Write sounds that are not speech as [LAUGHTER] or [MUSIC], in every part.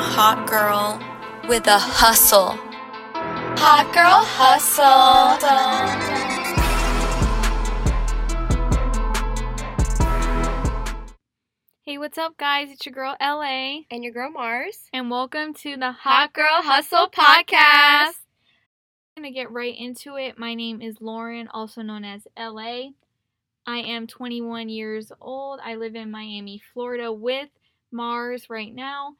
hot girl with a hustle. Hot girl hustle. Hey, what's up, guys? It's your girl LA, And your girl Mars. and welcome to the Hot Girl Hustle Podcast. I'm gonna get right into it. My name is Lauren, also known as LA. I am 21 years old. I live in Miami, Florida, with Mars right now.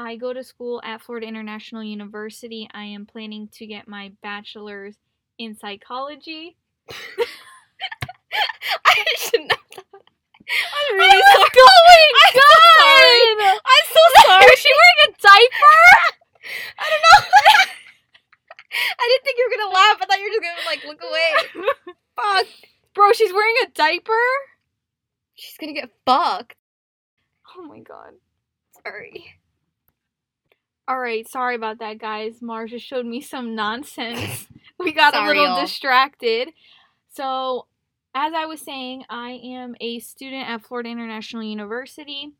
I go to school at Florida International University. I am planning to get my bachelor's in psychology. [LAUGHS] I should not. I'm really Oh sorry. my I'm so sorry. I'm so [LAUGHS] sorry. Is she wearing a diaper? [LAUGHS] I don't know. I didn't think you were gonna laugh. I thought you were just gonna like look away. Fuck. Bro, she's wearing a diaper? She's gonna get fucked. Oh my god. Sorry. Alright, sorry about that, guys. Mars just showed me some [LAUGHS] nonsense. [LAUGHS] we got Sorry, a little y'all. distracted. So, as I was saying, I am a student at Florida International University.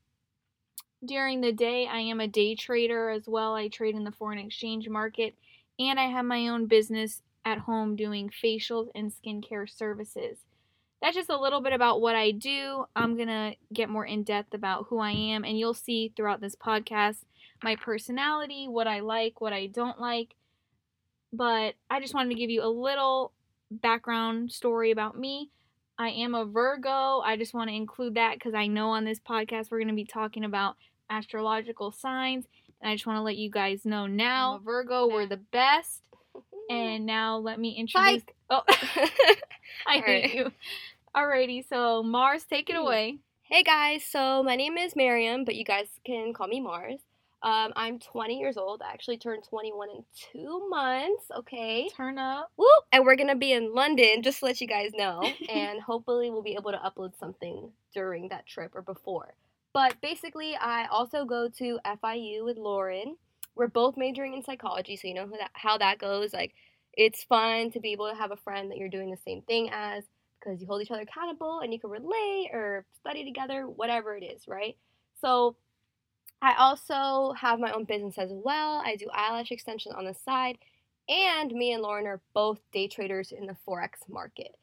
During the day, I am a day trader as well. I trade in the foreign exchange market, and I have my own business at home doing facials and skincare services. That's just a little bit about what I do. I'm going to get more in depth about who I am, and you'll see throughout this podcast my personality, what I like, what I don't like. But I just wanted to give you a little background story about me. I am a Virgo. I just want to include that because I know on this podcast we're going to be talking about astrological signs. And I just want to let you guys know now, Virgo, we're the best. And now let me introduce. Psych. [LAUGHS] Oh, [LAUGHS] I hate Alright. you. Alrighty, so Mars, take it away. Hey guys, so my name is Miriam, but you guys can call me Mars. Um, I'm 20 years old. I actually turned 21 in two months. Okay. Turn up. Woo! And we're gonna be in London, just to let you guys know. [LAUGHS] and hopefully we'll be able to upload something during that trip or before. But basically, I also go to FIU with Lauren. We're both majoring in psychology, so you know who that, how that goes. Like, it's fun to be able to have a friend that you're doing the same thing as because you hold each other accountable and you can relate or study together, whatever it is, right? So, I also have my own business as well. I do eyelash extension on the side, and me and Lauren are both day traders in the forex market.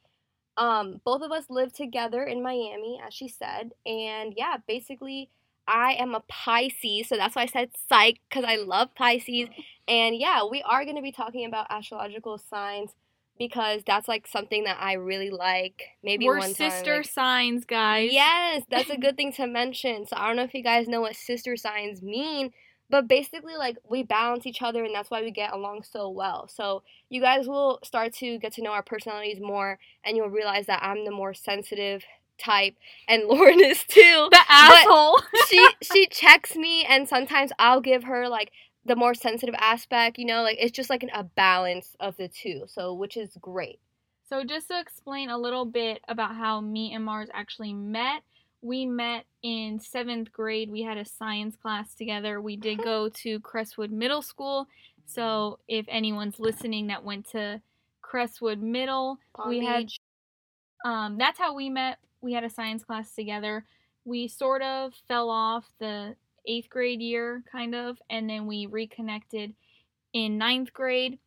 Um, both of us live together in Miami, as she said, and yeah, basically, I am a Pisces, so that's why I said psych because I love Pisces, and yeah, we are going to be talking about astrological signs because that's like something that I really like. Maybe We're one time, sister like- signs, guys. Yes, that's a [LAUGHS] good thing to mention. So I don't know if you guys know what sister signs mean, but basically like we balance each other and that's why we get along so well. So you guys will start to get to know our personalities more and you'll realize that I'm the more sensitive type and [LAUGHS] Lauren is too. The asshole. she she [LAUGHS] checks me and sometimes I'll give her like the more sensitive aspect, you know, like it's just like an, a balance of the two. So which is great. So, just to explain a little bit about how me and Mars actually met, we met in seventh grade. We had a science class together. We did [LAUGHS] go to Crestwood Middle School. So, if anyone's listening that went to Crestwood Middle, Palm we had um, that's how we met. We had a science class together. We sort of fell off the eighth grade year, kind of, and then we reconnected in ninth grade.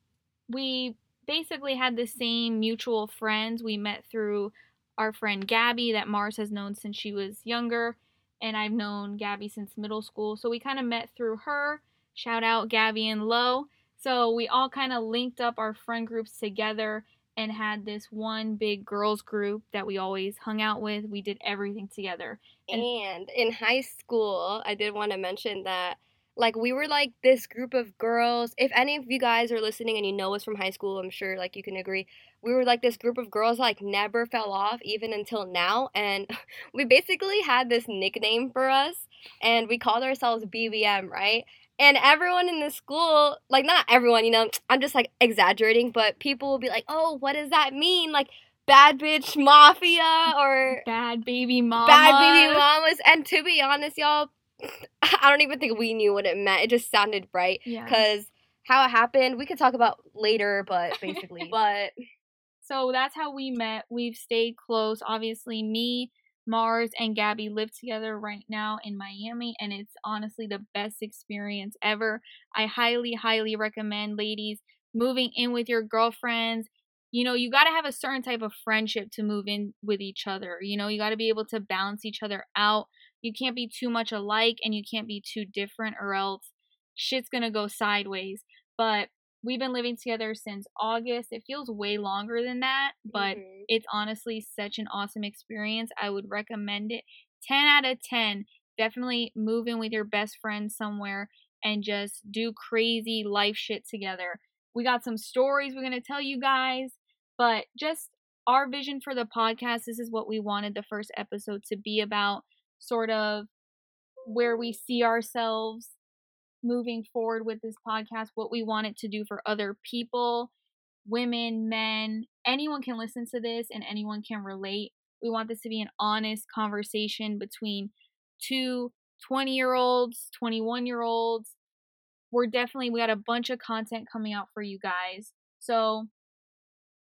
We basically had the same mutual friends. We met through our friend Gabby, that Mars has known since she was younger, and I've known Gabby since middle school. So we kind of met through her. Shout out Gabby and Lo. So we all kind of linked up our friend groups together and had this one big girls group that we always hung out with. We did everything together. And- And in high school, I did want to mention that like we were like this group of girls. If any of you guys are listening and you know us from high school, I'm sure like you can agree. We were like this group of girls like never fell off even until now and [LAUGHS] we basically had this nickname for us and we called ourselves BBM, right? And everyone in the school, like not everyone, you know, I'm just like exaggerating, but people will be like, "Oh, what does that mean?" Like bad bitch mafia or Bad baby mama. bad baby mamas. And to be honest, y'all, [LAUGHS] I don't even think we knew what it meant. It just sounded right Yeah. because how it happened, we could talk about later, but [LAUGHS] basically, but So that's how we met. We've stayed close. Obviously, me, Mars and Gabby live together right now in Miami, and it's honestly the best experience ever. I highly, highly recommend, ladies, moving in with your girlfriends. You know, you got to have a certain type of friendship to move in with each other. You know, you got to be able to balance each other out. You can't be too much alike and you can't be too different, or else shit's going to go sideways. But we've been living together since August. It feels way longer than that, but Mhm. it's honestly such an awesome experience. I would recommend it. 10 out of 10. Definitely move in with your best friend somewhere and just do crazy life shit together. We got some stories we're going to tell you guys, but just our vision for the podcast this is what we wanted the first episode to be about, sort of where we see ourselves moving forward with this podcast, what we want it to do for other people, women, men, anyone can listen to this and anyone can relate. We want this to be an honest conversation between two 20 year olds, 21 year olds. We're definitely, we got a bunch of content coming out for you guys. So,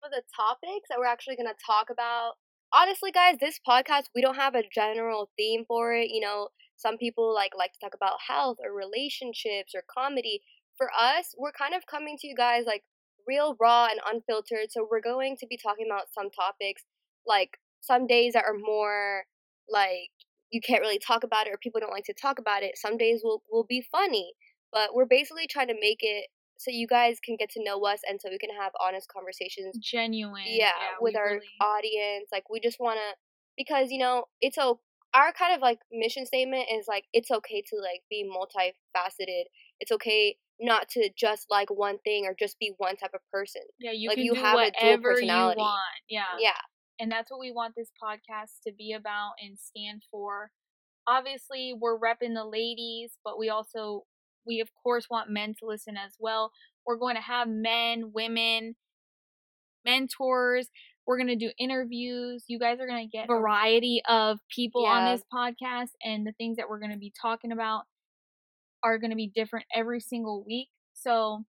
the topics that we're actually going to talk about. Honestly, guys, this podcast we don't have a general theme for it. You know, some people like like to talk about health or relationships or comedy. For us, we're kind of coming to you guys like real raw and unfiltered. So we're going to be talking about some topics like some days that are more like you can't really talk about it or people don't like to talk about it. Some days will will be funny, but we're basically trying to make it so you guys can get to know us and so we can have honest conversations genuine. yeah, with our really- audience like we just want to because you know it's o- our kind of like mission statement is like it's okay to like be multifaceted it's okay not to just like one thing or just be one type of person yeah, you like, can you do have whatever you personality. want. Yeah. yeah and that's what we want this podcast to be about and stand for. Obviously, we're repping the ladies, but we also we of course want men to listen as well. We're going to have men, women, mentors. We're going to do interviews. You guys are going to get a variety of people on this podcast and the things that we're going to be talking about are going to be different every single week. So,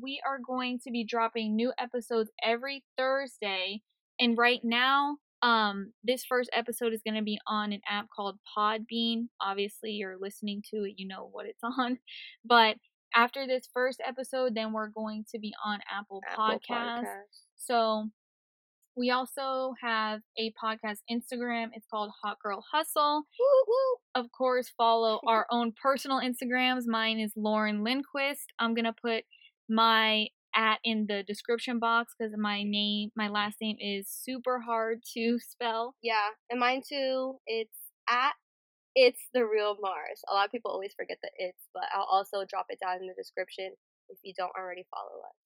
we are going to be dropping new episodes every Thursday. And right now, um, this first episode is going to be on an app called Podbean. Obviously, you're listening to it, you know what it's [LAUGHS] on. But after this first episode, then we're going to be on Apple, Apple Podcasts. Podcast. So we also have a podcast Instagram. It's called Hot Girl Hustle. Woo, woo. Of course, follow [LAUGHS] our own personal Instagrams. Mine is Lauren Lindquist. I'm gonna put my at in the description box because my name, my last name is super hard to [LAUGHS] spell. yeah and mine too it's at it's the real mars a lot of people always forget the it's but i'll also drop it down in the description if you don't already follow us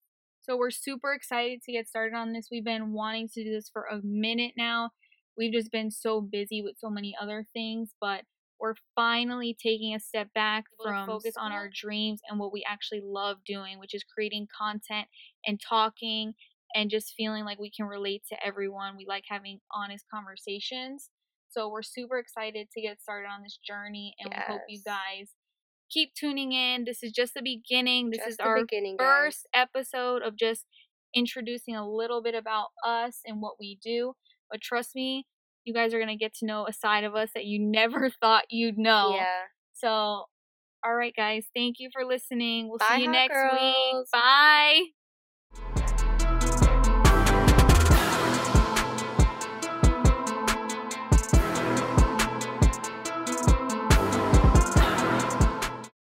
So we're super excited to get started on this. We've been wanting to do this for a minute now. We've just been so busy with so many other things, but we're finally taking a step back from focus on our dreams and what we actually love doing, which is creating content and talking and just feeling like we can relate to everyone. We like having honest conversations. So we're super excited to get started on this journey and we hope you guys keep tuning in. This is just the beginning. This Just is our beginning, first episode of just introducing a little bit about us and what we do. But trust me, you guys are going to get to know a side of us that you [LAUGHS] never thought you'd know. yeah So, all right, guys, thank you for listening. We'll Bye, see you next girls. week. Bye.